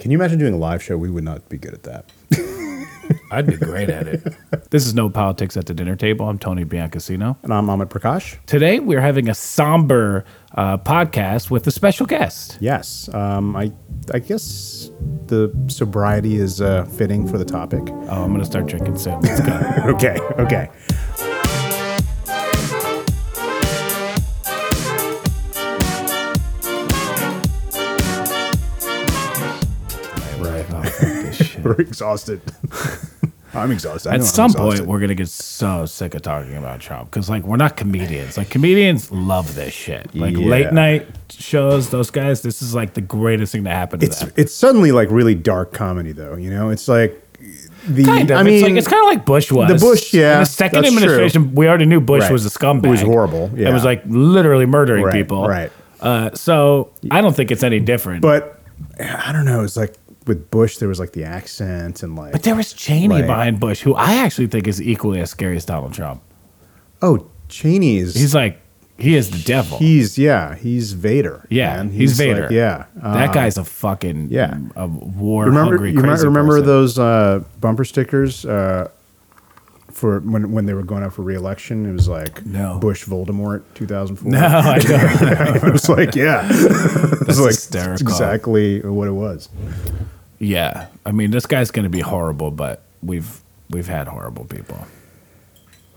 Can you imagine doing a live show? We would not be good at that. I'd be great at it. This is No Politics at the Dinner Table. I'm Tony Biancasino. And I'm Amit Prakash. Today, we're having a somber uh, podcast with a special guest. Yes, um, I I guess the sobriety is uh, fitting for the topic. Oh, I'm going to start drinking soon. Okay, okay. We're exhausted. I'm exhausted. I At I'm some point, we're gonna get so sick of talking about Trump because, like, we're not comedians. Like, comedians love this shit. Like Yeah. late night shows, those guys. This is like the greatest thing to happen to it's them. it's suddenly like really dark comedy though. You know, it's like the. Kind of. I mean, it's like it's kind of like Bush was. the Bush, yeah, In the second that's true. administration, we already knew Bush Right. was a scumbag. It was horrible, It was like literally murdering Right, people. right. Uh, so I don't think it's any different. but I don't know. It's like with Bush, there was like the accent and like. But there was Cheney Right. behind Bush, who I actually think is equally as scary as Donald Trump. oh, Cheney is. He's like, he is the devil. He's yeah. He's Vader. yeah, he's, like, Vader. yeah. that Uh, guy's a fucking yeah. a war remember hungry you crazy remember, person. those uh, bumper stickers uh, for when when they were going up for reelection? It was like No. Bush Voldemort 2004. No, I don't. it was like yeah, it was like hysterical. exactly what it was. Yeah, I mean, this guy's going to be horrible, but we've we've had horrible people.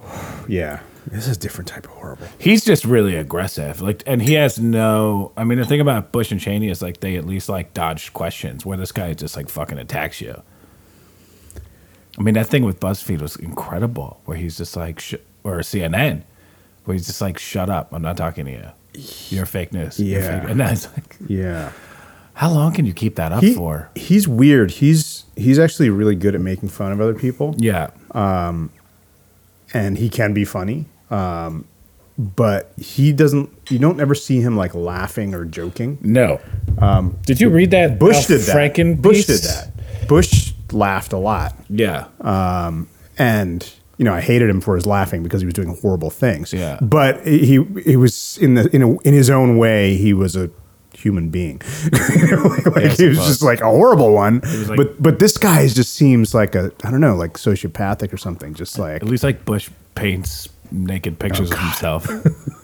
Yeah, this is a different type of horrible. He's just really aggressive. Like, and he has no. I mean, the thing about Bush and Cheney is like they at least like dodged questions, where this guy just like fucking attacks you. I mean, that thing with BuzzFeed was incredible, where he's just like, sh- or CNN, where he's just like, "Shut up! I'm not talking to you. You're fake news." Yeah. fake-" and that's like, Yeah, how long can you keep that up he, for? he's weird. He's he's actually really good at making fun of other people, Yeah, and he can be funny. Um, but he doesn't. You don't ever see him like laughing or joking. no. Um, Did you read that? Bush did that. Franken Bush did that. Bush laughed a lot. Yeah. and you know I hated him for his laughing because he was doing horrible things. Yeah. but he he was in the in a, in his own way he was a human being. Like, he was just like a horrible one. like- but but this guy just seems like a I don't know like sociopathic or something. Just like At least like Bush paints naked pictures Oh, of himself.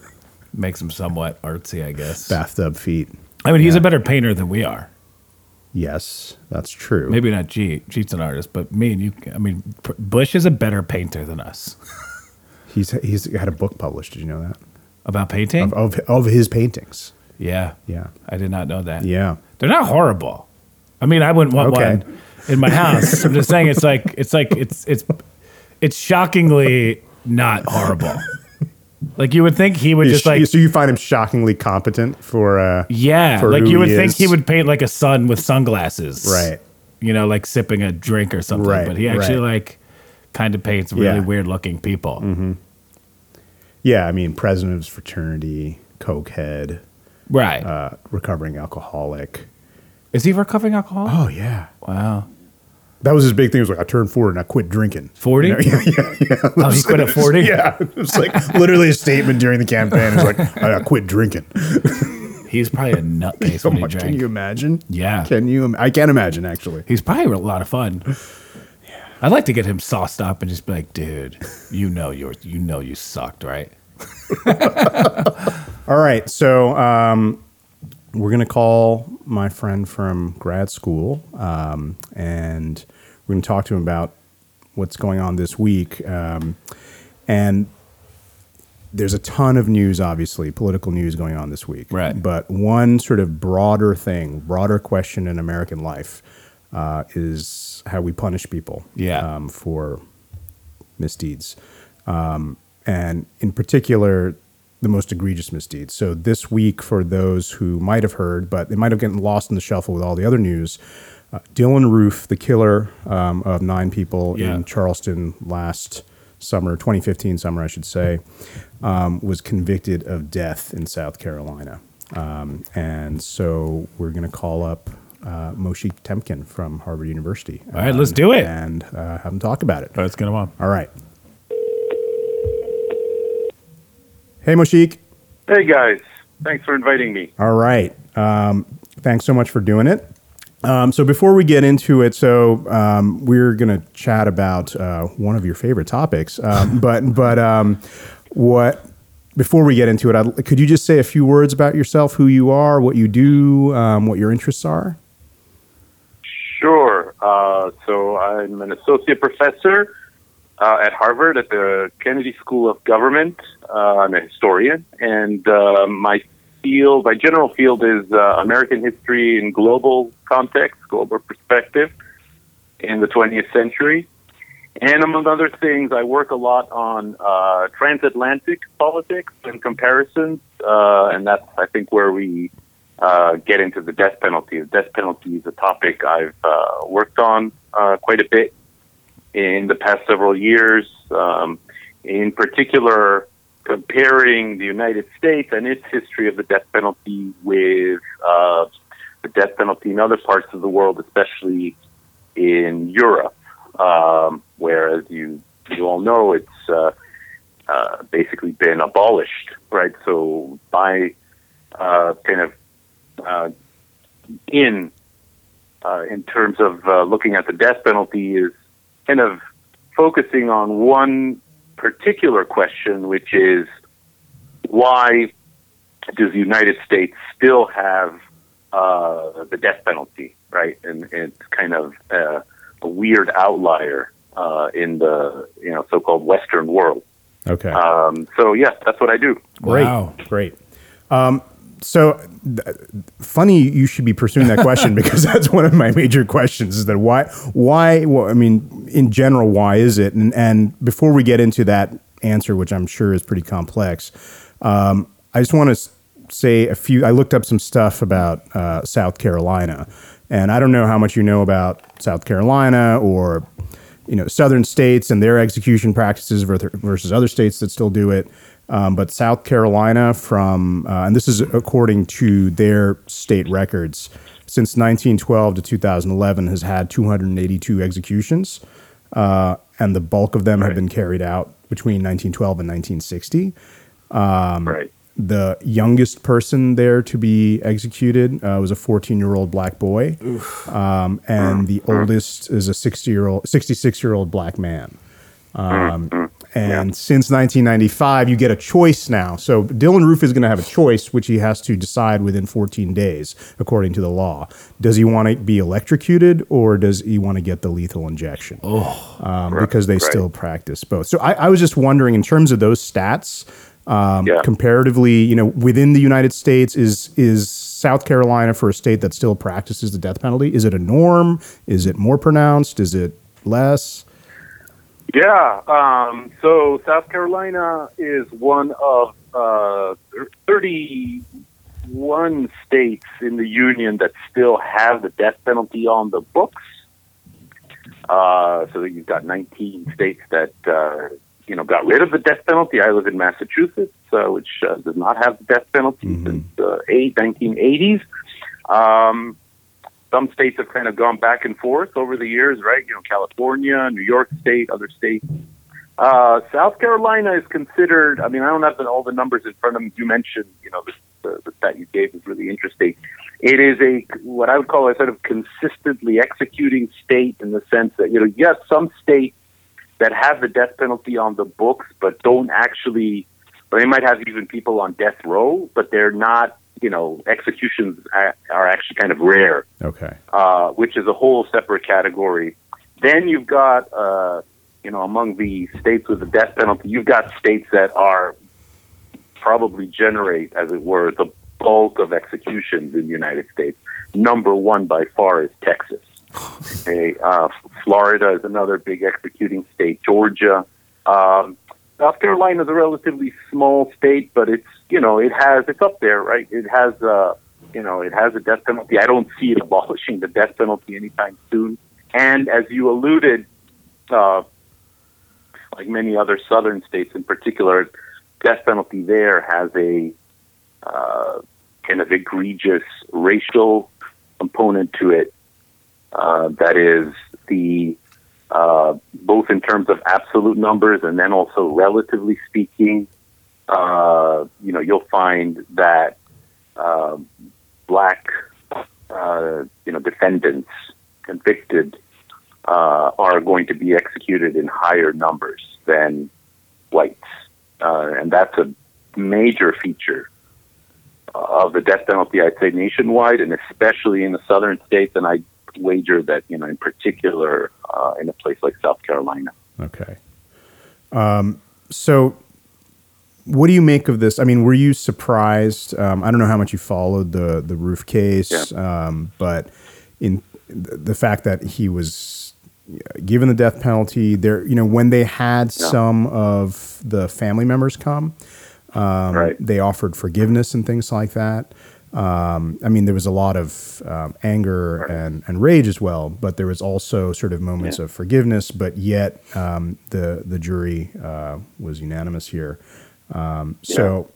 Makes him somewhat artsy, I guess. bathtub feet. I mean, he's a better painter than we are. Yes, that's true. Maybe not Jeet. Jeet's an artist, but me and you. I mean, Bush is a better painter than us. he's he's had a book published. Did you know that About painting? of of, of his paintings? Yeah, Yeah, I did not know that. yeah. they're not horrible. I mean, I wouldn't want Okay. one in my house. I'm just saying, it's like it's like it's it's it's shockingly not horrible. Like you would think he would just like so you find him shockingly competent for uh Yeah, for like you would he think is. he would paint like a sun with sunglasses, Right. You know, like sipping a drink or something. Right, But he actually right. like kind of paints really Yeah. Mm-hmm. weird looking people, Yeah, I mean, president of his fraternity, cokehead, right? uh, recovering alcoholic. Is he recovering alcoholic? Oh yeah, Wow, that was his big thing. It was like I turned forty and I quit drinking. 40? You know, yeah, yeah, yeah. Oh, he quit at forty. yeah, it was like literally a statement during the campaign. It was like I, quit drinking. He's probably a nutcase Oh when he drank. can you imagine? Yeah. Can you? im- I can't imagine actually. He's probably a lot of fun. Yeah. I'd like to get him sauced up and just be like, dude, you know you you know you sucked, right? All right, so um, we're gonna call my friend from grad school, um, and we're gonna talk to him about what's going on this week. Um, and there's a ton of news, obviously, political news going on this week. Right. But one sort of broader thing, broader question in American life, uh, is how we punish people. Yeah. Um, for misdeeds, um, and in particular, the most egregious misdeeds. So this week, for those who might have heard, but they might have gotten lost in the shuffle with all the other news, uh, Dylann Roof, the killer um, of nine people Yeah. in Charleston last summer, 2015 summer, I should say, um, was convicted of death in South Carolina. Um, and so we're going to call up uh, Moshe Temkin from Harvard University. All right, let's do it. And uh, have him talk about it. Let's get him on. All right. Hey, Moshik. Hey guys, thanks for inviting me. All right. Um, thanks so much for doing it. Um, so before we get into it, so um, we're going to chat about uh, one of your favorite topics. Um, but but um, what before we get into it, I'd, could you just say a few words about yourself, who you are, what you do, um, what your interests are? Sure. Uh, so I'm an associate professor uh, at Harvard at the Kennedy School of Government. Uh, I'm a historian, and uh, my field, my general field, is uh, American history in global context, global perspective in the 20th century. And among other things, I work a lot on uh, transatlantic politics and comparisons, uh, and that's I think where we get into the death penalty. The death penalty is a topic I've worked on quite a bit in the past several years. Um, in particular, comparing the United States and its history of the death penalty with uh, the death penalty in other parts of the world, especially in Europe, um, where, as you you all know, it's uh, uh, basically been abolished, right? So by uh, kind of uh, in uh, in terms of looking at the death penalty is kind of focusing on one particular question, which is why does the United States still have uh, the death penalty, right? And, and it's kind of uh, a weird outlier uh, in the you know so-called Western world. Okay. Um, so yeah, that's what I do. Great. Wow. Great. Um, so th- funny you should be pursuing that question because that's one of my major questions is that why why well, I mean in general why is it and and before we get into that answer which I'm sure is pretty complex um, I just want to say a few I looked up some stuff about uh, South Carolina and I don't know how much you know about South Carolina or you know southern states and their execution practices versus other states that still do it. Um, but South Carolina, from uh, and this is according to their state records, since 1912 to 2011 has had 282 executions, uh, and the bulk of them have been carried out between 1912 and 1960. Um, right. The youngest person there to be executed uh, was a 14 year old black boy, um, and the oldest is a 60 year old, 66 year old black man. Um, and since 1995, you get a choice now. So Dylann Roof is going to have a choice, which he has to decide within 14 days, according to the law. Does he want to be electrocuted or does he want to get the lethal injection? Oh, um, because they right. still practice both. So I, I was just wondering, in terms of those stats, um, Yeah. comparatively, you know, within the United States, is is South Carolina for a state that still practices the death penalty? Is it a norm? Is it more pronounced? Is it less? Yeah. Um, so South Carolina is one of uh, 31 states in the union that still have the death penalty on the books. Uh, so you've got 19 states that uh, you know got rid of the death penalty. I live in Massachusetts, uh, which uh, does not have the death penalty since uh, eight, 1980s. Um, some states have kind of gone back and forth over the years, right? You know, California, New York State, other states. Uh, South Carolina is considered. I mean, I don't have all the numbers in front of me. You mentioned, you know, the, the, the stat you gave is really interesting. It is a what I would call a sort of consistently executing state in the sense that you know have some states that have the death penalty on the books, but don't actually. But they might have even people on death row, but they're not. You know, executions are are actually kind of rare Okay. uh, which is a whole separate category. Then you've got, uh, you know, among the states with the death penalty, you've got states that are probably generate, as it were, the bulk of executions in the United States. Number one by far is Texas. Okay, uh, Florida is another big executing state. Georgia, um, South Carolina is a relatively small state, but it's you know it has it's up there, right? It has uh, you know it has a death penalty. I don't see it abolishing the death penalty anytime soon. And as you alluded, uh, like many other southern states in particular, death penalty there has a uh, kind of egregious racial component to it. Uh, that is the uh, both in terms of absolute numbers and then also relatively speaking. Uh, you know, you'll find that uh, black uh, you know, defendants convicted uh, are going to be executed in higher numbers than whites, uh, and that's a major feature of the death penalty. I'd say nationwide, and especially in the southern states, and I wager that you know, in particular, in a place like South Carolina. Okay. Um, so, what do you make of this? I mean, were you surprised? Um, I don't know how much you followed the the roof case, Yeah. um, but in the fact that he was given the death penalty, there, you know, when they had Yeah. some of the family members come, um, Right. they offered forgiveness and things like that. Um, I mean, there was a lot of um, anger Right. and, and rage as well, but there was also sort of moments Yeah. of forgiveness. But yet, um, the the jury uh, was unanimous here. Um, so,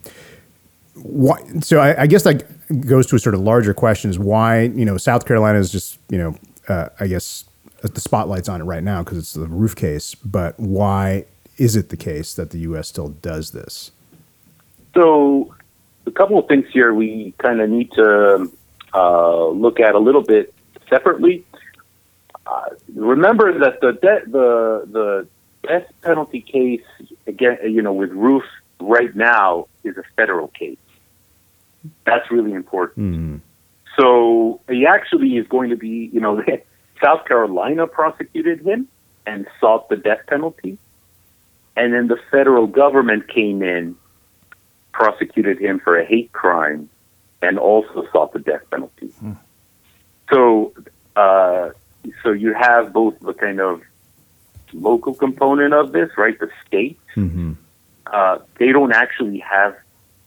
why? So I, I guess that goes to a sort of larger question: is why you know South Carolina is just you know uh, I guess the spotlight's on it right now because it's the roof case. But why is it the case that the U.S. still does this? So, a couple of things here we kind of need to uh, look at a little bit separately. Uh, remember that the de- the the death penalty case again, you know, with Roof right now is a federal case. That's really important. Mm. So he actually is going to be, you know, South Carolina prosecuted him and sought the death penalty. And then the federal government came in, prosecuted him for a hate crime, and also sought the death penalty. So, uh, so you have both the kind of local component of this, right? The state. hmm Uh, they don't actually have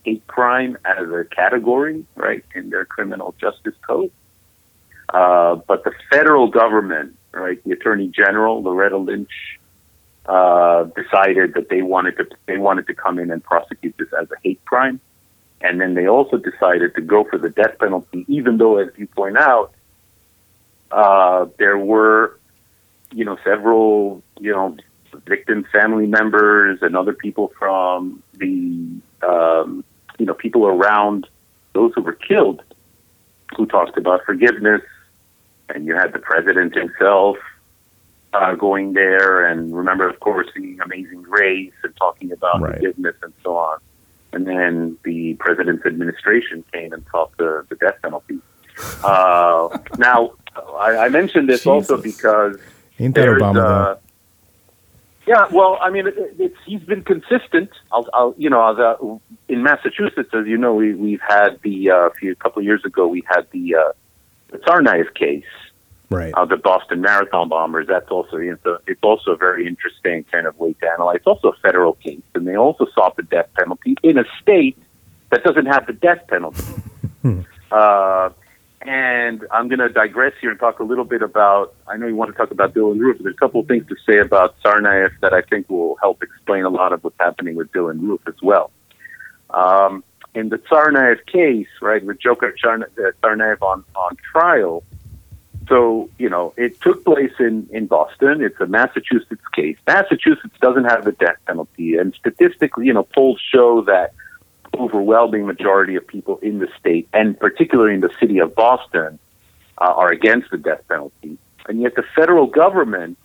hate crime as a category, right, in their criminal justice code. Uh, but the federal government, right, the Attorney General, Loretta Lynch, uh, decided that they wanted to they wanted to come in and prosecute this as a hate crime, and then they also decided to go for the death penalty, even though, as you point out, uh, there were, you know, several, you know, victim family members and other people from the, um, you know, people around those who were killed who talked about forgiveness. And you had the president himself uh, going there, and remember, of course, the Amazing Grace and talking about Right. forgiveness and so on. And then the president's administration came and sought the, the death penalty. Uh, now, I, I mentioned this also because Ain't that there's, Obama uh, yeah, well, I mean, it, it's he's been consistent. I'll, I'll you know, the, in Massachusetts, as you know, we we've had the uh, a few a couple of years ago, we had the uh, the Tsarnaev case, Right. uh, the Boston Marathon bombers. That's also it's, a, it's also a very interesting kind of way to analyze. It's also a federal case, and they also sought the death penalty in a state that doesn't have the death penalty. uh, and I'm going to digress here and talk a little bit about. I know you want to talk about Dylann Roof. But there's a couple of things to say about Tsarnaev that I think will help explain a lot of what's happening with Dylann Roof as well. Um, in the Tsarnaev case, right, with Dzhokhar Tsarna- uh, Tsarnaev on, on trial, so, you know, it took place in, in Boston. It's a Massachusetts case. Massachusetts doesn't have the death penalty. And statistically, you know, polls show that overwhelming majority of people in the state, and particularly in the city of Boston, uh, are against the death penalty. And yet the federal government,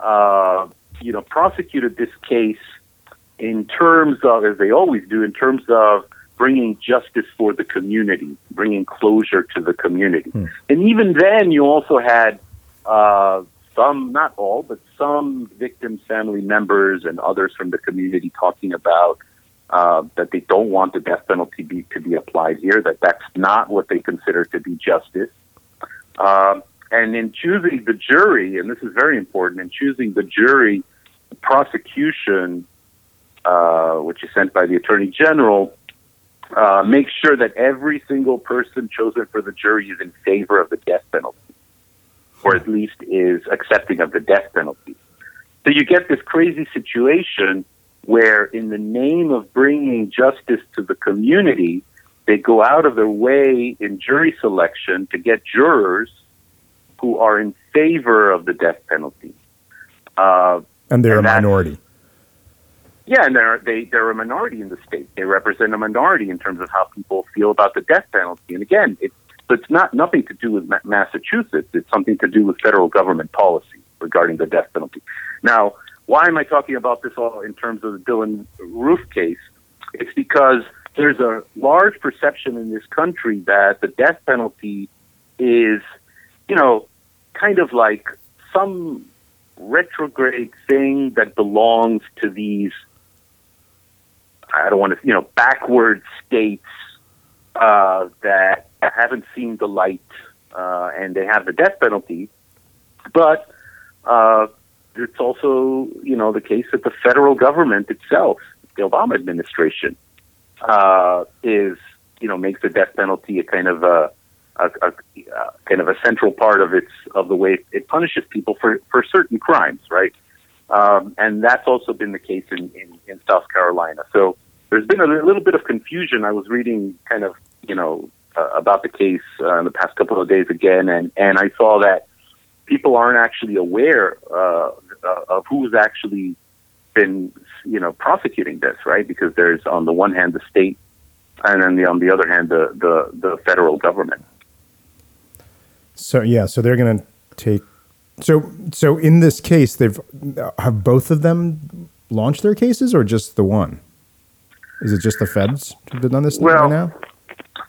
uh, you know, prosecuted this case in terms of, as they always do, in terms of bringing justice for the community, bringing closure to the community. And even then, you also had uh, some, not all, but some victims' family members and others from the community talking about uh, that they don't want the death penalty be, to be applied here, that that's not what they consider to be justice. Um, and in choosing the jury, and this is very important, in choosing the jury, the prosecution, uh, which is sent by the Attorney General, uh, make sure that every single person chosen for the jury is in favor of the death penalty, or at least is accepting of the death penalty. So you get this crazy situation where, in the name of bringing justice to the community, they go out of their way in jury selection to get jurors who are in favor of the death penalty. Uh, and they're and a minority. yeah, and they're they they're a minority in the state. They represent a minority in terms of how people feel about the death penalty. And again, it So it's not nothing to do with Massachusetts. It's something to do with federal government policy regarding the death penalty. Now, why am I talking about this all in terms of the Dylann Roof case? It's because there's a large perception in this country that the death penalty is, you know, kind of like some retrograde thing that belongs to these I don't want to, you know, backward states uh, that haven't seen the light, uh, and they have the death penalty. But uh, it's also, you know, the case that the federal government itself, the Obama administration, uh, is, you know, makes the death penalty a kind of a, a, a, a kind of a central part of its of the way it punishes people for for certain crimes, right? Um, and that's also been the case in, in, in South Carolina. So there's been a little bit of confusion. I was reading kind of, you know, uh, about the case uh, in the past couple of days again, and, and I saw that people aren't actually aware uh, of who's actually been, you know, prosecuting this, right? Because there's on the one hand the state, and then the, on the other hand the, the, the federal government. So yeah, so they're going to take. So so in this case, they've have both of them launched their cases, or just the one? Is it just the feds who've done this well, right now?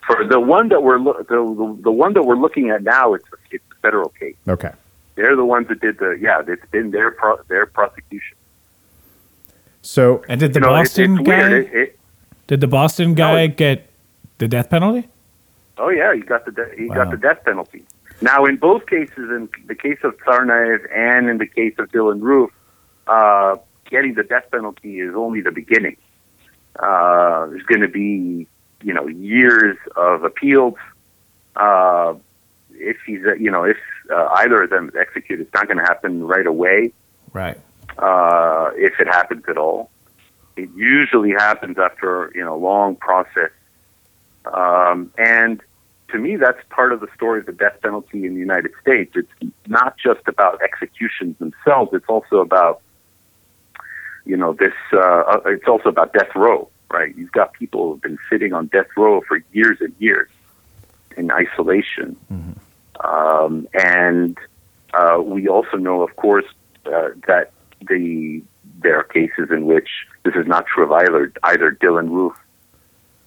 For the one that we're lo- the, the the one that we're looking at now, it's it's the federal case. Okay. They're the ones that did the yeah. It's been their pro- their prosecution. So And did the You know, Boston it's guy? It- it- did the Boston guy it- get the death penalty? Oh yeah, he got the de- he Wow. got the death penalty. Now, in both cases, in the case of Tsarnaev and in the case of Dylann Roof, uh, getting the death penalty is only the beginning. Uh, there's going to be, you know, years of appeals. Uh, if he's, uh, you know, if uh, either of them executed, it's not going to happen right away. Right. Uh, if it happens at all, it usually happens after you know a long process. Um, and to me, that's part of the story of the death penalty in the United States. It's not just about executions themselves; it's also about you know this. Uh, uh, it's also about death row, right? You've got people who've been sitting on death row for years and years in isolation, um, and uh, we also know, of course, uh, that the there are cases in which this is not true of either either Dylann Roof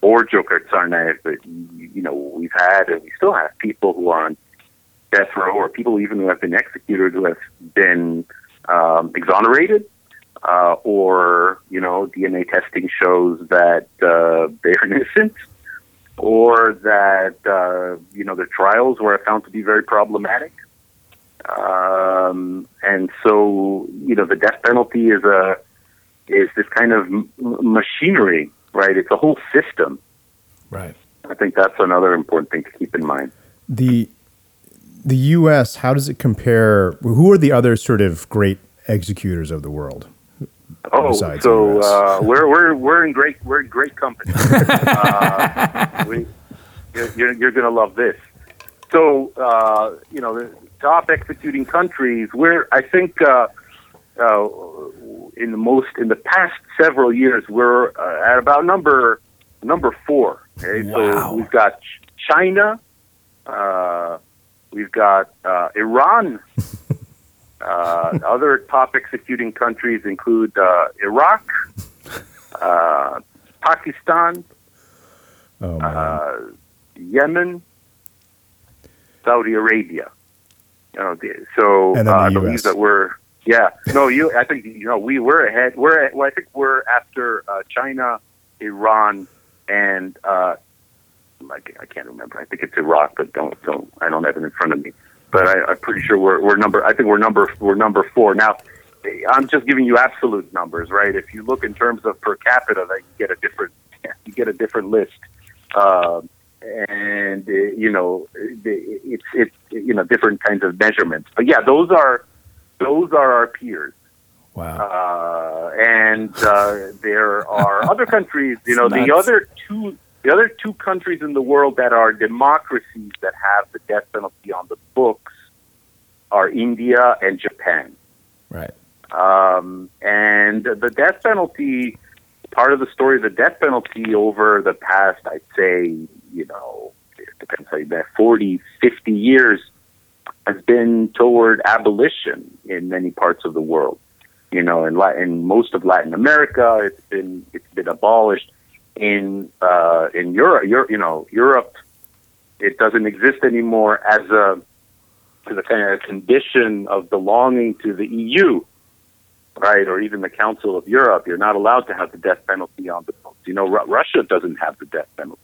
or Dzhokhar Tsarnaev, but you know we've had and we still have people who are on death row, or people even who have been executed who have been um, exonerated, uh, or you know DNA testing shows that uh, they're innocent, or that uh, you know the trials were found to be very problematic. Um, and so, you know, the death penalty is a is this kind of m- machinery, right? It's a whole system. Right. I think that's another important thing to keep in mind. the the U.S. How does it compare? Who are the other sort of great executors of the world? Oh, so uh, we're we're we're in great we're in great company. uh, we, you're you're, you're going to love this. So uh, you know the top executing countries. We're I think uh, uh, in the most in the past several years we're uh, at about number number four. Okay, Wow. so we've got China. Uh, we've got uh, Iran. Uh, other top executing countries include uh, Iraq, uh, Pakistan, Oh uh, Yemen, Saudi Arabia. You know, so And uh, the I believe that we're yeah. No, you. I think you know we we're ahead. We're well, I think we're after uh, China, Iran, and uh, I can't remember. I think it's Iraq, but don't don't. I don't have it in front of me. But I, I'm pretty sure we're we're number. I think we're number we're number four now. I'm just giving you absolute numbers, right? If you look in terms of per capita, then you get a different you get a different list. Um, and uh, you know it's it's you know different kinds of measurements. But yeah, those are those are our peers. Wow. Uh, and uh, there are other countries. You know, the other two the other two countries in the world that are democracies that have the death penalty on the books are India and Japan. right. Um, and the death penalty, part of the story of the death penalty over the past, I'd say, you know, can say that 40, 50 years has been toward abolition in many parts of the world. You know, in, Latin, in most of Latin America, it's been it's been abolished. In uh, in Europe, Europe, you know, Europe, it doesn't exist anymore as a as a kind of condition of belonging to the EU, right, or even the Council of Europe. You're not allowed to have the death penalty on the books. You know, Ru- Russia doesn't have the death penalty.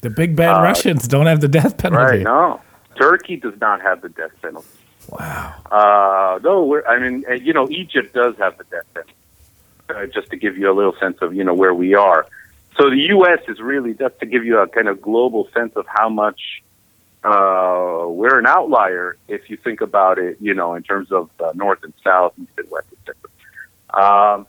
The big bad Russians don't have the death penalty. Right? No, Turkey does not have the death penalty. Wow. Uh, no, we're, I mean, uh, you know, Egypt does have the death penalty. Uh, just to give you a little sense of you know where we are. So the U.S. is really just to give you a kind of global sense of how much uh, we're an outlier if you think about it. You know, in terms of uh, north and south, east and west, etc. Um,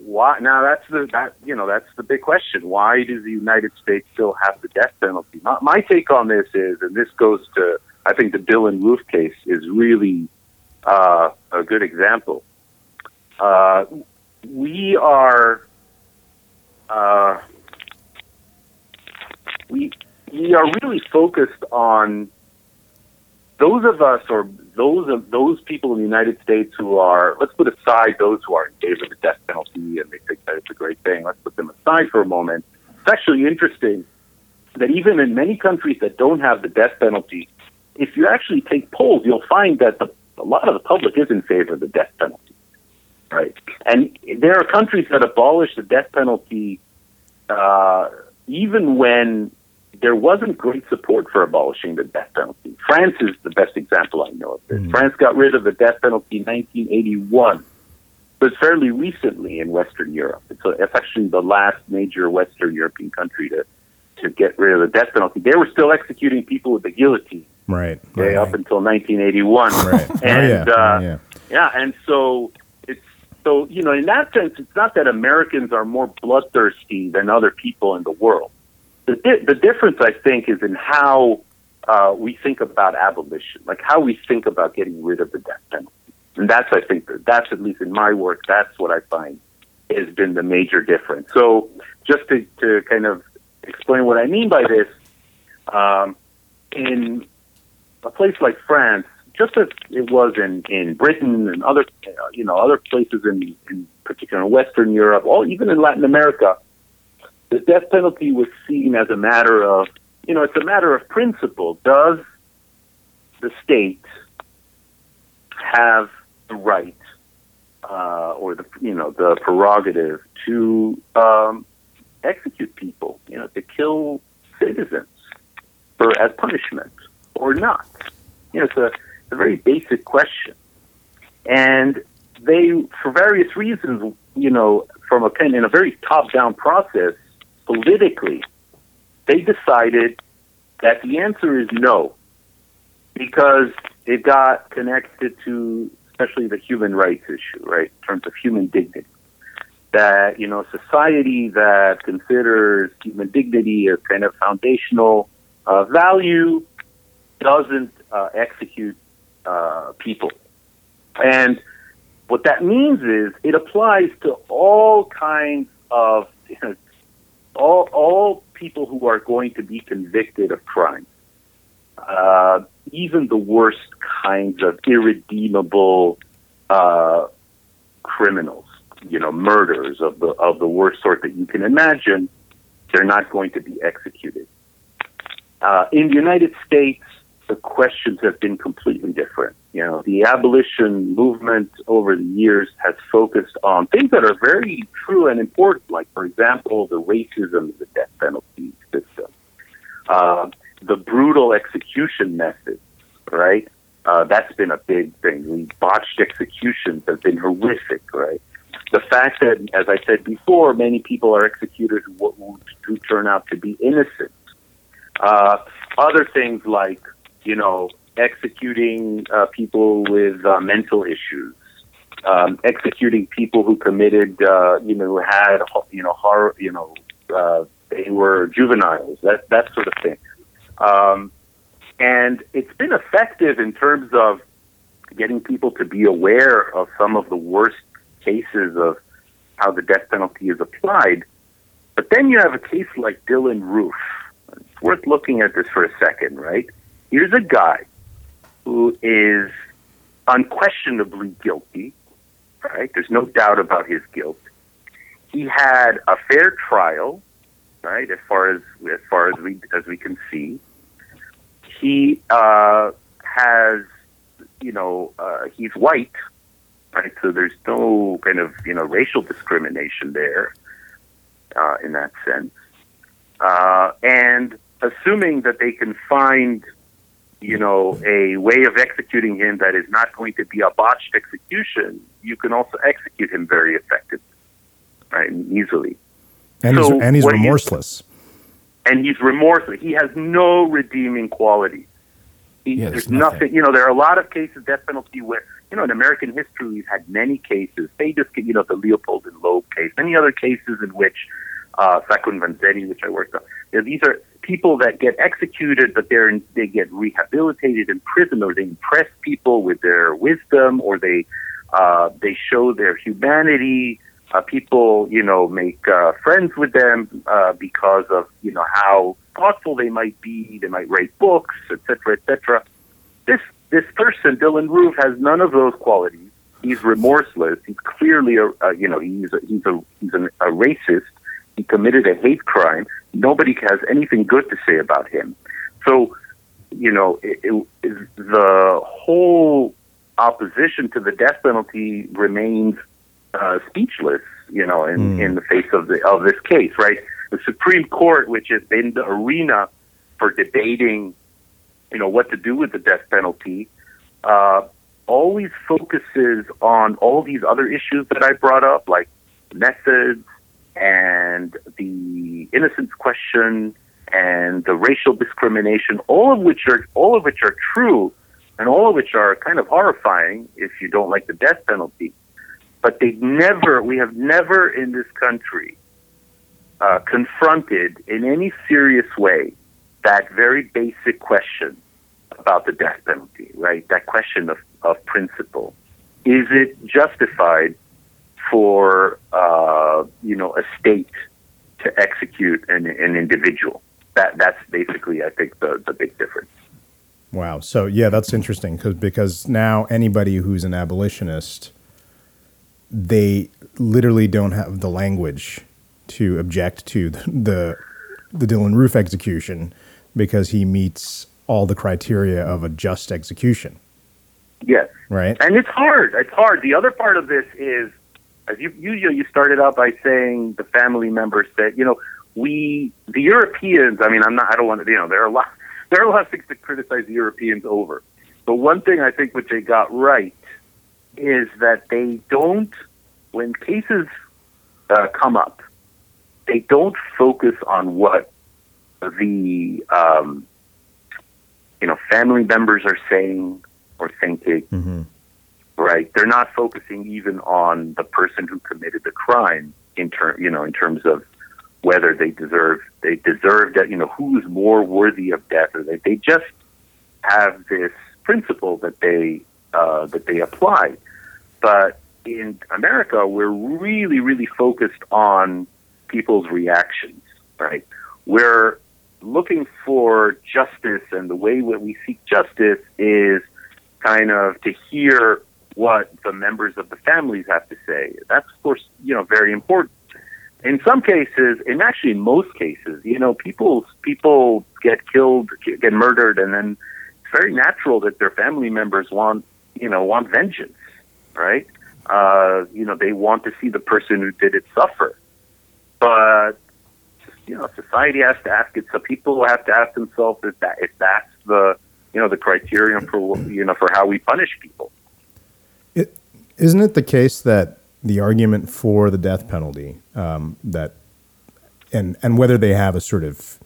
why now? That's the that you know that's the big question. Why does the United States still have the death penalty? My, my take on this is, and this goes to I think the Dylann Roof case is really uh, a good example. Uh, we are uh, we we are really focused on those of us or those of those people in the United States who are let's put aside those who are in favor of the death penalty and they think that it's a great thing. Let's put them aside for a moment. It's actually interesting that even in many countries that don't have the death penalty, if you actually take polls, you'll find that the, a lot of the public is in favor of the death penalty. Right. And there are countries that abolish the death penalty uh, even when there wasn't great support for abolishing the death penalty. France is the best example I know of this. France got rid of the death penalty in 1981. But fairly recently in Western Europe. It's, a, it's actually the last major Western European country to, to get rid of the death penalty. They were still executing people with the guillotine Right. okay, right. up until 1981. Right. Oh, And yeah. uh, Oh, yeah. yeah, and so it's so you know in that sense, it's not that Americans are more bloodthirsty than other people in the world. The di- the difference, I think, is in how uh, we think about abolition, like how we think about getting rid of the death penalty, and that's I think that that's at least in my work, that's what I find has been the major difference. So just to to kind of explain what I mean by this, um, in a place like France, just as it was in, in Britain and other, you know, other places in, in particular in Western Europe, or even in Latin America, the death penalty was seen as a matter of, you know, it's a matter of principle. Does the state have the right uh, or the, you know, the prerogative to um, execute people, you know, to kill citizens for as punishment or not? You know, it's a, a very basic question. And they, for various reasons, you know, from a kind in a very top-down process, politically, they decided that the answer is no, because it got connected to especially the human rights issue, right, in terms of human dignity. That you know, society that considers human dignity as kind of foundational uh, value doesn't uh, execute uh, people. And what that means is it applies to all kinds of you know, all all people who are going to be convicted of crime, uh, even the worst kinds of irredeemable uh, criminals, you know, murders of the of the worst sort that you can imagine. They're not going to be executed. Uh, in the United States, the questions have been completely different. You know, the abolition movement over the years has focused on things that are very true and important, like, for example, the racism of the death penalty system, uh, the brutal execution method, right? Uh, that's been a big thing. The botched executions have been horrific, right? The fact that, as I said before, many people are executed who, who, who turn out to be innocent. Uh, other things like, you know, executing uh, people with uh, mental issues, um, executing people who committed, uh, you know, who had, you know, horror, you know, uh, they were juveniles, that that sort of thing. Um, and it's been effective in terms of getting people to be aware of some of the worst cases of how the death penalty is applied. But then you have a case like Dylann Roof, It's worth looking at this for a second, right? Here's a guy who is unquestionably guilty, right? There's no doubt about his guilt. He had a fair trial, right? As far as as far as we as we can see, he uh, has, you know, uh, he's white, right? So there's no kind of you know racial discrimination there uh, in that sense. Uh, and assuming that they can find, you know, a way of executing him that is not going to be a botched execution, you can also execute him very effectively, right, and easily. And So he's, and he's what he- remorseless. And he's remorseless. He has no redeeming qualities. He, Yeah, there's there's nothing. nothing. You know, there are a lot of cases death penalty where you know in American history we've had many cases. They just get you know the Leopold and Loeb case, many other cases in which uh, Sacco and Vanzetti, which I worked on. These are people that get executed, but they're in, they get rehabilitated in prison, or they impress people with their wisdom, or they uh, they show their humanity. Uh, people, you know, make uh, friends with them uh, because of you know how thoughtful they might be. They might write books, etc., etc. This this person, Dylann Roof, has none of those qualities. He's remorseless. He's clearly a, a you know he's a, he's a he's an, a racist. He committed a hate crime. Nobody has anything good to say about him. So, you know, it, it, the whole opposition to the death penalty remains uh, speechless. You know, in, in the face of the of this case, right? The Supreme Court, which has been the arena for debating, you know, what to do with the death penalty, uh, always focuses on all these other issues that I brought up, like methods and the innocence question and the racial discrimination, all of which are all of which are true, and all of which are kind of horrifying if you don't like the death penalty. But they never, we have never in this country uh, confronted in any serious way that very basic question about the death penalty, right? That question of, of principle. Is it justified for, uh, you know, a state to execute an, an individual? That, that's basically, I think, the, the big difference. Wow. So yeah, that's interesting because because now anybody who's an abolitionist, they literally don't have the language to object to the the, the Dylann Roof execution because he meets all the criteria of a just execution, Yes. right? And it's hard. It's hard. The other part of this is, as you you you started out by saying the family members said, you know, we the Europeans. I mean, I'm not. I don't want to. You know, there are a lot. There are a lot of things to criticize the Europeans over. But one thing I think which they got right is that they don't, when cases uh, come up, they don't focus on what the um, you know family members are saying or thinking hmm right? They're not focusing even on the person who committed the crime in term, you know, in terms of whether they deserve they deserve that, you know, who is more worthy of death, or they they just have this principle that they uh, that they apply. But in America, we're really really focused on people's reactions, right? We're looking for justice, and the way that we seek justice is kind of to hear what the members of the families have to say. That's of course, you know, very important. In some cases, and actually in most cases, you know, people people get killed, get murdered, and then it's very natural that their family members want, you know, want vengeance, right? Uh, you know, they want to see the person who did it suffer. But you know, society has to ask it. So people have to ask themselves if that if that's the you know the criterion for you know for how we punish people. It, isn't it the case that the argument for the death penalty um, that and and whether they have a sort of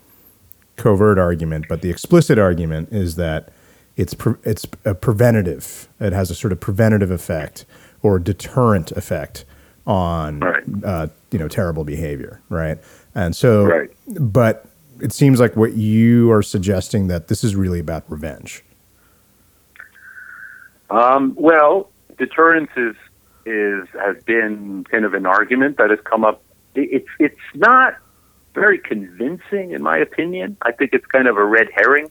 covert argument, but the explicit argument is that it's pre- it's a preventative. It has a sort of preventative effect or deterrent effect on Right. uh, you know terrible behavior, right? And so, Right. but it seems like what you are suggesting that this is really about revenge. Um, well, deterrence is is has been kind of an argument that has come up. It's it's not very convincing, in my opinion. I think it's kind of a red herring.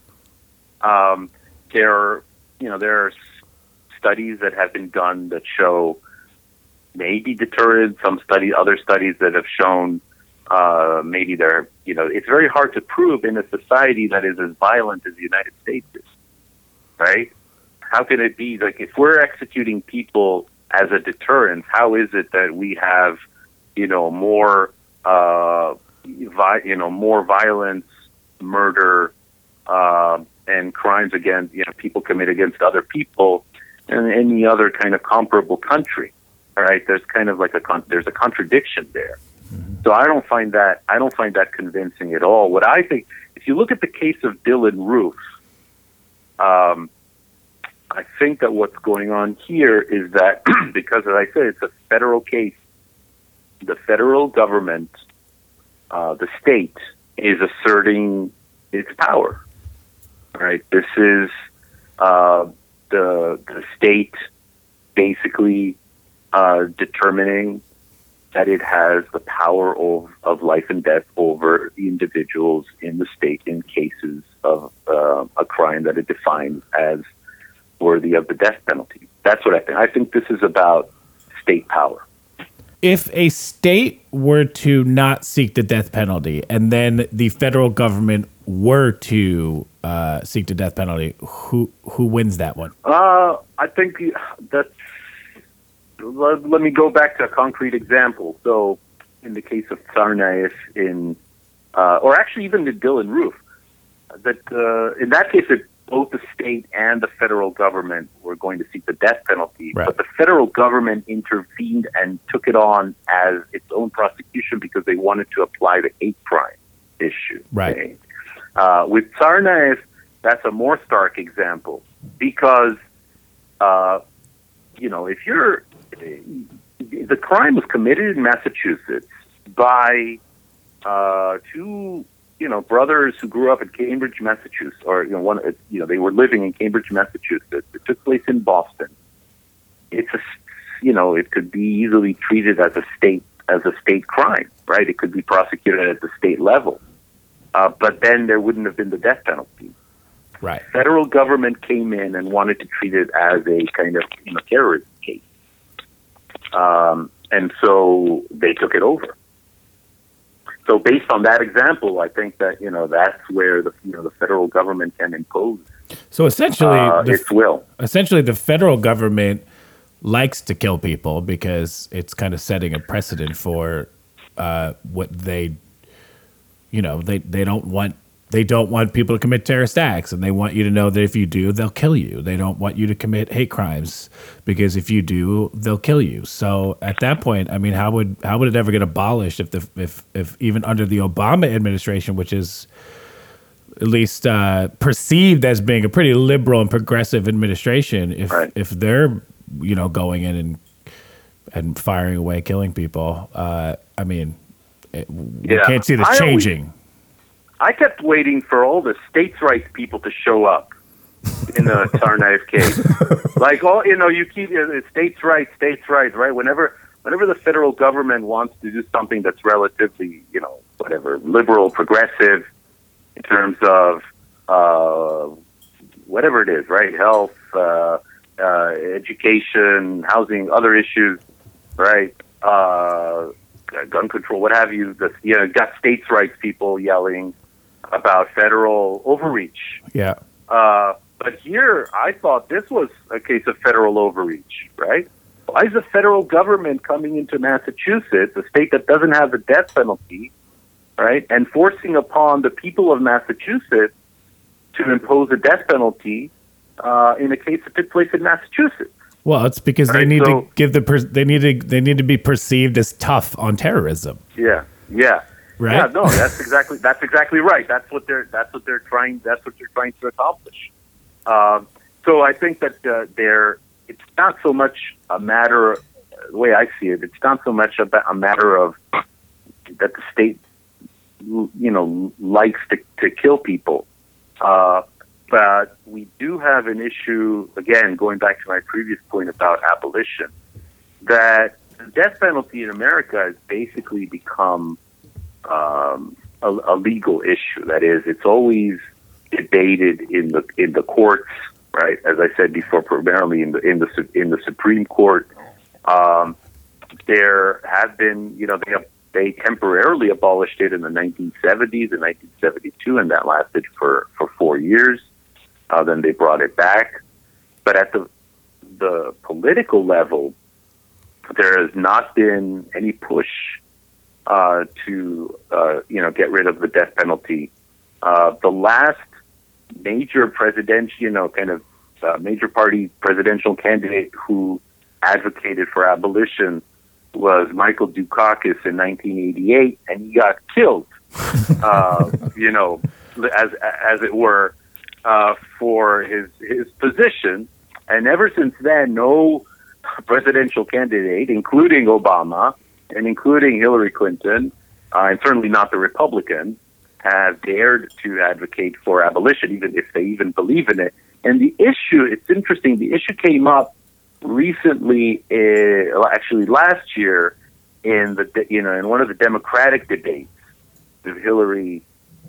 Um, there, are, you know, there are studies that have been done that show maybe deterrent. Some study, other studies that have shown uh, maybe they're, you know, it's very hard to prove in a society that is as violent as the United States is, right? How can it be like if we're executing people as a deterrent? How is it that we have, you know, more, uh, vi- you know, more violence, murder, uh, and crimes against, you know, people commit against other people in any other kind of comparable country? All right, there's kind of like a con- there's a contradiction there. So I don't find that I don't find that convincing at all. What I think, if you look at the case of Dylann Roof, um, I think that what's going on here is that because, as I said, it's a federal case. The federal government, uh, the state, is asserting its power. Right. This is uh, the the state basically uh, determining that it has the power of, of life and death over the individuals in the state in cases of uh, a crime that it defines as worthy of the death penalty. That's what I think. I think this is about state power. If a state were to not seek the death penalty and then the federal government were to uh, seek the death penalty, who who wins that one? Uh, I think that's let, let me go back to a concrete example. So, in the case of Tsarnaev in, uh, or actually even the Dylann Roof, that uh, in that case, it, both the state and the federal government were going to seek the death penalty, Right. but the federal government intervened and took it on as its own prosecution because they wanted to apply the hate crime issue. Right. okay? Uh, with Tsarnaev, that's a more stark example because, uh, you know, if you're the crime was committed in Massachusetts by uh, two, you know, brothers who grew up in Cambridge, Massachusetts, or you know, one, you know, they were living in Cambridge, Massachusetts. It took place in Boston. It's a, you know, it could be easily treated as a state as a state crime, right? It could be prosecuted at the state level, uh, but then there wouldn't have been the death penalty Right. federal government came in and wanted to treat it as a kind of you know terrorism case, um, and so they took it over. So based on that example, I think that you know that's where the you know the federal government can impose So essentially, uh, the, its will. essentially the federal government likes to kill people because it's kind of setting a precedent for uh, what they, you know, they they don't want they don't want people to commit terrorist acts, and they want you to know that if you do, they'll kill you. They don't want you to commit hate crimes because if you do, they'll kill you. So at that point, I mean, how would how would it ever get abolished if the if if even under the Obama administration, which is at least uh, perceived as being a pretty liberal and progressive administration, if Right. if they're you know going in and and firing away, killing people, uh, I mean, it, we can't see this I always- changing. I kept waiting for all the states' rights people to show up in the Tsarnaev case. like, all you know, you keep uh, states' rights, states' rights, right? Whenever, whenever the federal government wants to do something that's relatively, you know, whatever, liberal, progressive, in terms of uh, whatever it is, right? Health, uh, uh, education, housing, other issues, right? Uh, gun control, what have you. The, you know, got states' rights people yelling about federal overreach. Yeah, Uh, but here, I thought this was a case of federal overreach, right? Why is the federal government coming into Massachusetts, a state that doesn't have the death penalty, right, and forcing upon the people of Massachusetts to impose a death penalty uh, in a case that took place in Massachusetts? well, it's because they need so- to give the per- they need to they need to be perceived as tough on terrorism, Yeah, yeah, right? Yeah, no, that's exactly that's exactly right. That's what they're that's what they're trying that's what they're trying to accomplish. Um, so I think that uh, they're it's not so much a matter the way I see it. It's not so much a matter of that the state you know likes to to kill people. Uh, but we do have an issue again going back to my previous point about abolition that the death penalty in America has basically become um, a, a legal issue. That is, it's always debated in the in the courts, right? As I said before, primarily in the in the in the Supreme Court. Um, there have been, you know, they have, they temporarily abolished it in the 1970s and 1972, and that lasted for for four years. Uh, then they brought it back, but at the the political level, there has not been any push uh, to uh, you know get rid of the death penalty. Uh, the last major presidential, you know, kind of uh, major party presidential candidate who advocated for abolition was Michael Dukakis in 1988, and he got killed. uh, you know, as as it were, uh, for his his position. And ever since then, no presidential candidate, including Obama and including Hillary Clinton, uh, and certainly not the Republicans, have dared to advocate for abolition, even if they even believe in it. And the issue, it's interesting, the issue came up recently, uh, actually last year, in the you know in one of the Democratic debates with Hillary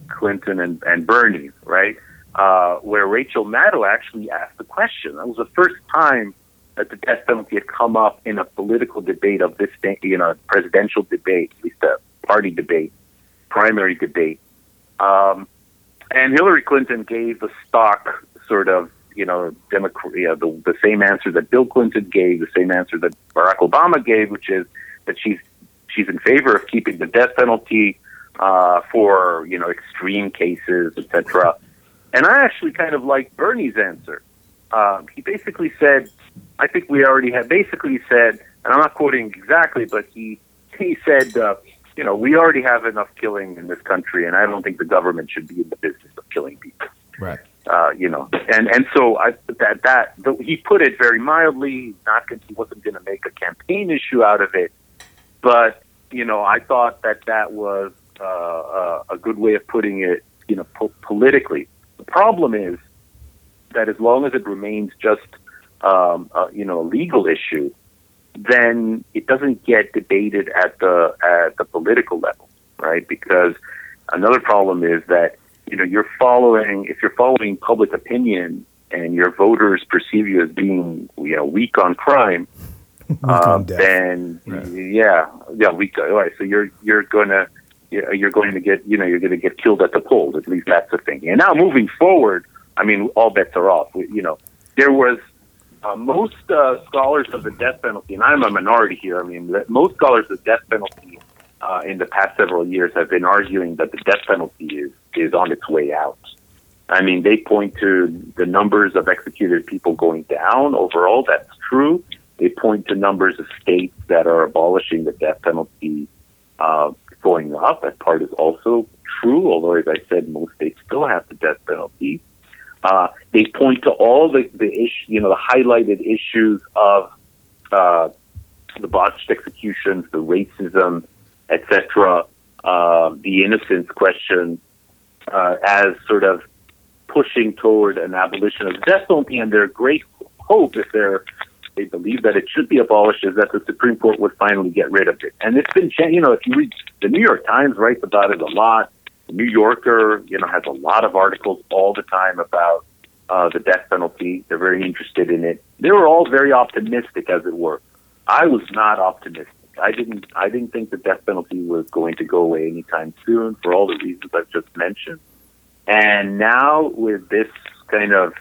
Clinton and, and Bernie, right, uh, where Rachel Maddow actually asked the question. That was the first time that the death penalty had come up in a political debate of this, day you know, presidential debate, at least a party debate, primary debate. Um, and Hillary Clinton gave the stock sort of, you know, Democrat, you know, the, the same answer that Bill Clinton gave, the same answer that Barack Obama gave, which is that she's she's in favor of keeping the death penalty uh, for you know extreme cases, etc. And I actually kind of like Bernie's answer. Um, he basically said, I think we already have basically said, and I'm not quoting exactly, but he he said, uh, you know, we already have enough killing in this country, and I don't think the government should be in the business of killing people. Right. Uh, you know, and and so I that that the, he put it very mildly. Not he wasn't going to make a campaign issue out of it, but you know, I thought that that was uh, uh, a good way of putting it. You know, po- politically, the problem is that as long as it remains just um, uh, you know a legal issue, then it doesn't get debated at the at the political level, right? Because another problem is that you know you're following if you're following public opinion and your voters perceive you as being you know weak on crime, uh, on death. then yeah, yeah, weak. All right, so you're you're gonna you're you're going to get you know you're going to get killed at the polls. At least that's the thing. And now moving forward, I mean, all bets are off. We- You know, there was uh, most uh, scholars of the death penalty, and I'm a minority here. I mean, most scholars of the death penalty uh, in the past several years have been arguing that the death penalty is is on its way out. I mean, they point to the numbers of executed people going down overall. That's true. They point to numbers of states that are abolishing the death penalty uh, going up. That part is also true, although, as I said, most states still have the death penalty. Uh, they point to all the, the issue, you know, the highlighted issues of uh, the botched executions, the racism, etc., uh, the innocence question, uh, as sort of pushing toward an abolition of the death penalty. And their great hope, if they're they believe that it should be abolished, is that the Supreme Court would finally get rid of it. And it's been, you know, if you read the New York Times writes about it a lot. The New Yorker, you know, has a lot of articles all the time about uh, the death penalty. They're very interested in it. They were all very optimistic, as it were. I was not optimistic. I didn't. I didn't think the death penalty was going to go away anytime soon for all the reasons I've just mentioned. And now with this kind of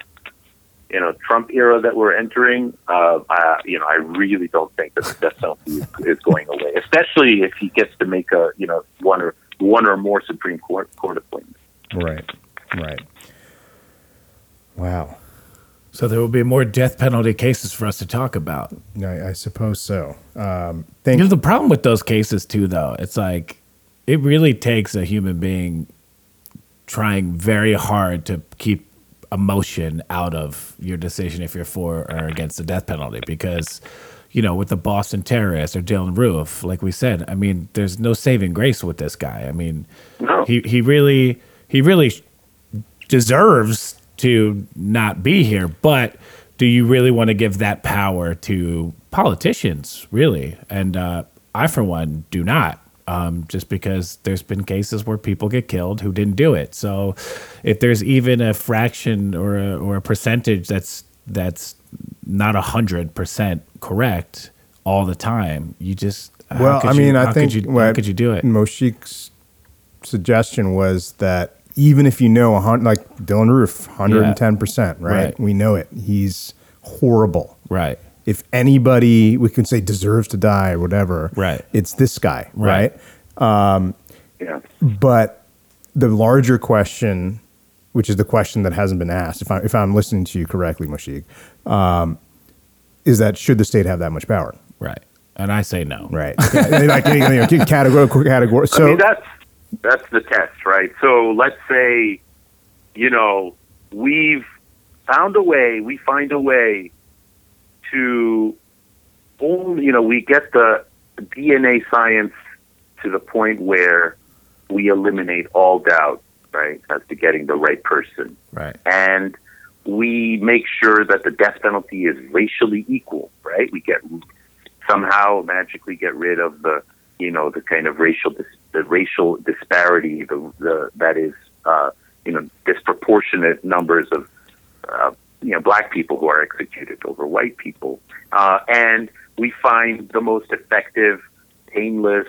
you know Trump era that we're entering, uh, I, you know, I really don't think that the death penalty is, is going away, especially if he gets to make a you know one or one or more Supreme Court court appointments. Right. Right. Wow. So there will be more death penalty cases for us to talk about. I, I suppose so. Um, You know, the problem with those cases too, though, it's like it really takes a human being trying very hard to keep emotion out of your decision if you're for or against the death penalty because you know with the boston terrorist or dylann roof like we said i mean there's no saving grace with this guy i mean No. he, he really he really deserves to not be here but do you really want to give that power to politicians really and uh, i for one do not um, just because there's been cases where people get killed who didn't do it. So if there's even a fraction or a, or a percentage that's that's not a hundred percent correct all the time, you just Well, I mean, how I think could you, how what could you do it? Moshik's suggestion was that even if you know, a hundred, like Dylann Roof, 110%, right? Right. We know it. He's horrible. Right. If anybody, we can say deserves to die or whatever, Right. it's this guy, Right. right? Yeah. But the larger question, which is the question that hasn't been asked, if, I, if I'm listening to you correctly, Moshik, um, is that should the state have that much power? Right. And I say no. Right. Yeah, like, you know, category, category. So, I mean, that's that's the test, right? So let's say, you know, we've found a way, we find a way to only, you know, we get the DNA science to the point where we eliminate all doubt, right, as to getting the right person Right. and we make sure that the death penalty is racially equal, right? We get somehow magically get rid of the, you know, the kind of racial the racial disparity, the, the that is, uh, you know, disproportionate numbers of, uh, you know, black people who are executed over white people, uh, and we find the most effective, painless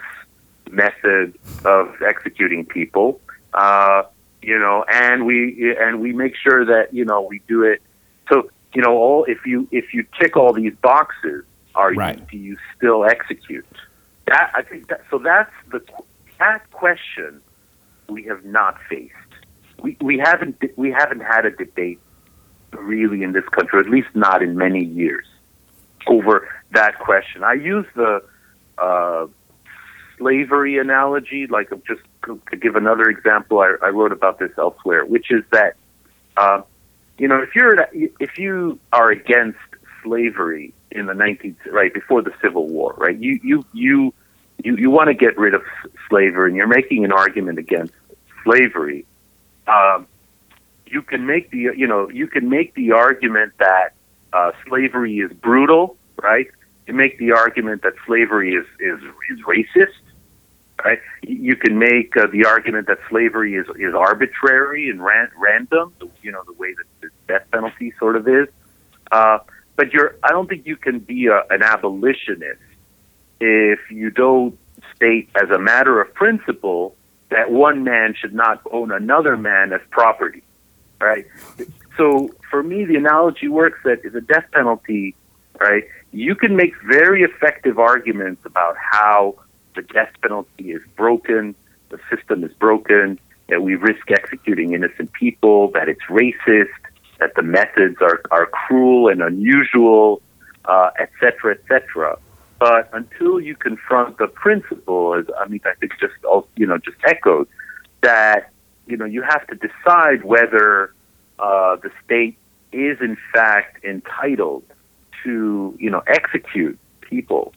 method of executing people. Uh, you know, and we and we make sure that you know we do it. So you know, all if you if you tick all these boxes, are Right. you do you still execute? That I think that so that's the that question we have not faced. We we haven't we haven't had a debate really in this country, at least not in many years, over that question. I use the uh, slavery analogy, like of just to give another example. I, I wrote about this elsewhere, which is that uh, you know if you're if you are against slavery in the 19th right before the Civil War, right? You you you you, you want to get rid of slavery, and you're making an argument against slavery. Um, you can make the you know you can make the argument that uh, slavery is brutal, right? You make the argument that slavery is is, is racist, right? You can make uh, the argument that slavery is is arbitrary and ran- random, you know, the way that the death penalty sort of is. Uh, but you're, I don't think you can be a, an abolitionist if you don't state as a matter of principle that one man should not own another man as property, right? So for me, the analogy works that the death penalty, right? You can make very effective arguments about how the death penalty is broken, the system is broken, that we risk executing innocent people, that it's racist, that the methods are, are cruel and unusual, uh, et cetera, et cetera. But until you confront the principle, as I mean, I think just you know just echoed that you know you have to decide whether uh, the state is in fact entitled to you know execute people.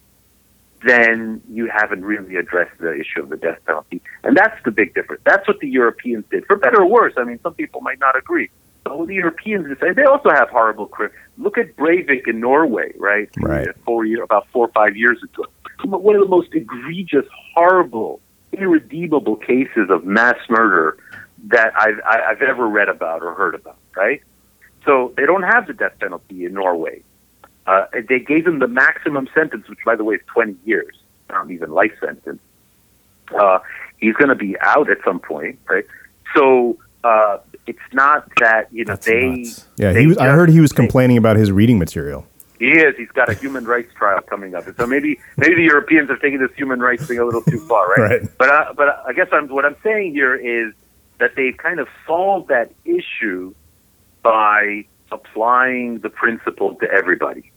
Then you haven't really addressed the issue of the death penalty, and that's the big difference. That's what the Europeans did, for better or worse. I mean, some people might not agree. But what the Europeans did, they also have horrible crimes. Look at Breivik in Norway, right? Right. Uh, four year, about four or five years ago. One of the most egregious, horrible, irredeemable cases of mass murder that I've, I've ever read about or heard about, right? So they don't have the death penalty in Norway. Uh, they gave him the maximum sentence, which, by the way, is 20 years, not even life sentence. Uh, he's going to be out at some point, right? So uh, it's not that you know That's they. nuts. yeah, they he was, I heard he was they- complaining about his reading material. he is. He's got a human rights trial coming up, and so maybe maybe the Europeans are taking this human rights thing a little too far, right? Right. But uh, but I guess I'm, what I'm saying here is that they've kind of solved that issue by applying the principle to everybody.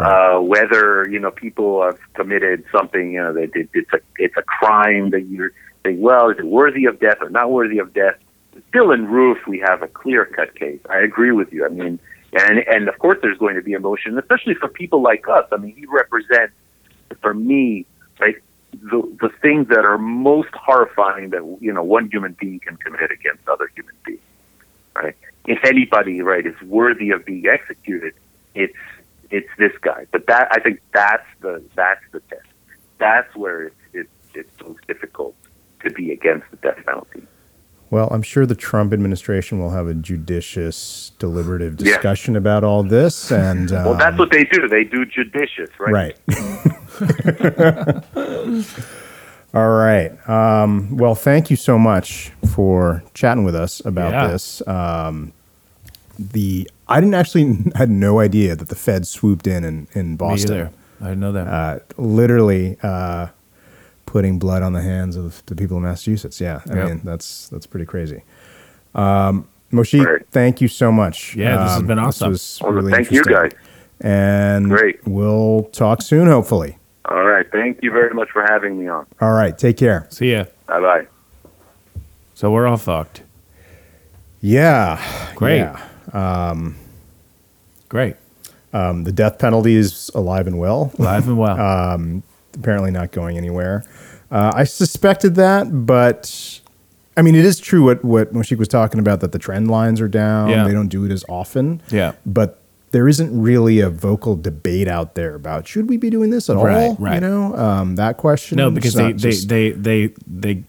Uh, whether you know people have committed something, you know, did, it's a it's a crime that you're saying, well, is it worthy of death or not worthy of death? Still in Roof, we have a clear cut case. I agree with you. I mean, and and of course, there's going to be emotion, especially for people like us. I mean, he represents, for me, right, the the things that are most horrifying that you know one human being can commit against other human beings. Right? If anybody, right, is worthy of being executed, it's it's this guy. But that I think that's the that's the test. That's where it's it's it's most difficult. to be against the death penalty. Well, I'm sure the Trump administration will have a judicious, deliberative Yeah. discussion about all this. And Well, um, that's what they do. They do judicious, right? Right. All right. Um, well, thank you so much for chatting with us about Yeah. this. Um, the I didn't actually had no idea that the Fed swooped in in, in Me Boston. either. I didn't know that. Uh, literally uh, putting blood on the hands of the people of Massachusetts. Yeah, I Yep. mean that's that's pretty crazy. Um, Moshe, Right. thank you so much. Yeah, this has Um, been awesome. was Well, really thank you, interesting. guys. And Great. we'll talk soon, hopefully. All right. Thank you very much for having me on. All right, take care. See ya. Bye bye. So we're all fucked. Yeah, Great. Yeah. Great. Um, the death penalty is alive and well. Live and well. Um, apparently, not going anywhere. Uh, I suspected that, but I mean, it is true what what Moshik was talking about that the trend lines are down. Yeah. They don't do it as often. Yeah. but there isn't really a vocal debate out there about should we be doing this at Right, all. right. You know, um, that question. no, because they, not they, they, they, they,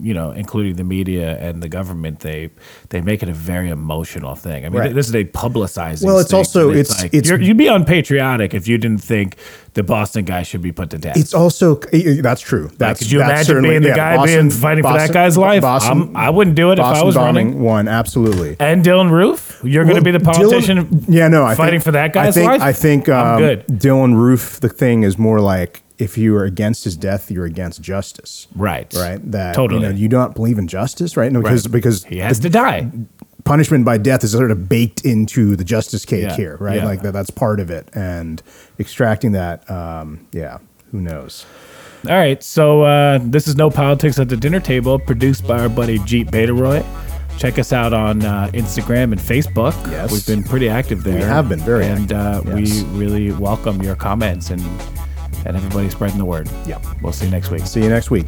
you know, including the media and the government, they they make it a very emotional thing. I mean, Right. this is a publicize. Well, it's also- and it's- like, it's- you'd be unpatriotic if you didn't think the Boston guy should be put to death. It's also that's true. That's could you that's imagine being the yeah, guy Boston- being fighting for that guy's life? Boston, I wouldn't do it if I was running. One absolutely. and Dylann Roof, you're going to be the politician. Dylann- yeah, no, I fighting think, for that guy's I think, life. I think um, good. Dylann Roof. The thing is more like if you are against his death, you're against justice. Right. Right. That Totally. You, know, you don't believe in justice, right? No, because Right. because He has to die. punishment by death is sort of baked into the justice cake Yeah, here, right? yeah. Like that. That's part of it, and extracting that. Um, yeah. Who knows? All right, so uh, this is No Politics at the Dinner Table, produced by our buddy Jeet Betaroy. Check us out on uh, Instagram and Facebook. Yes. We've been pretty active there. We have been very And uh, yes. we really welcome your comments and, and everybody spreading the word. Yeah. We'll see you next week. See you next week.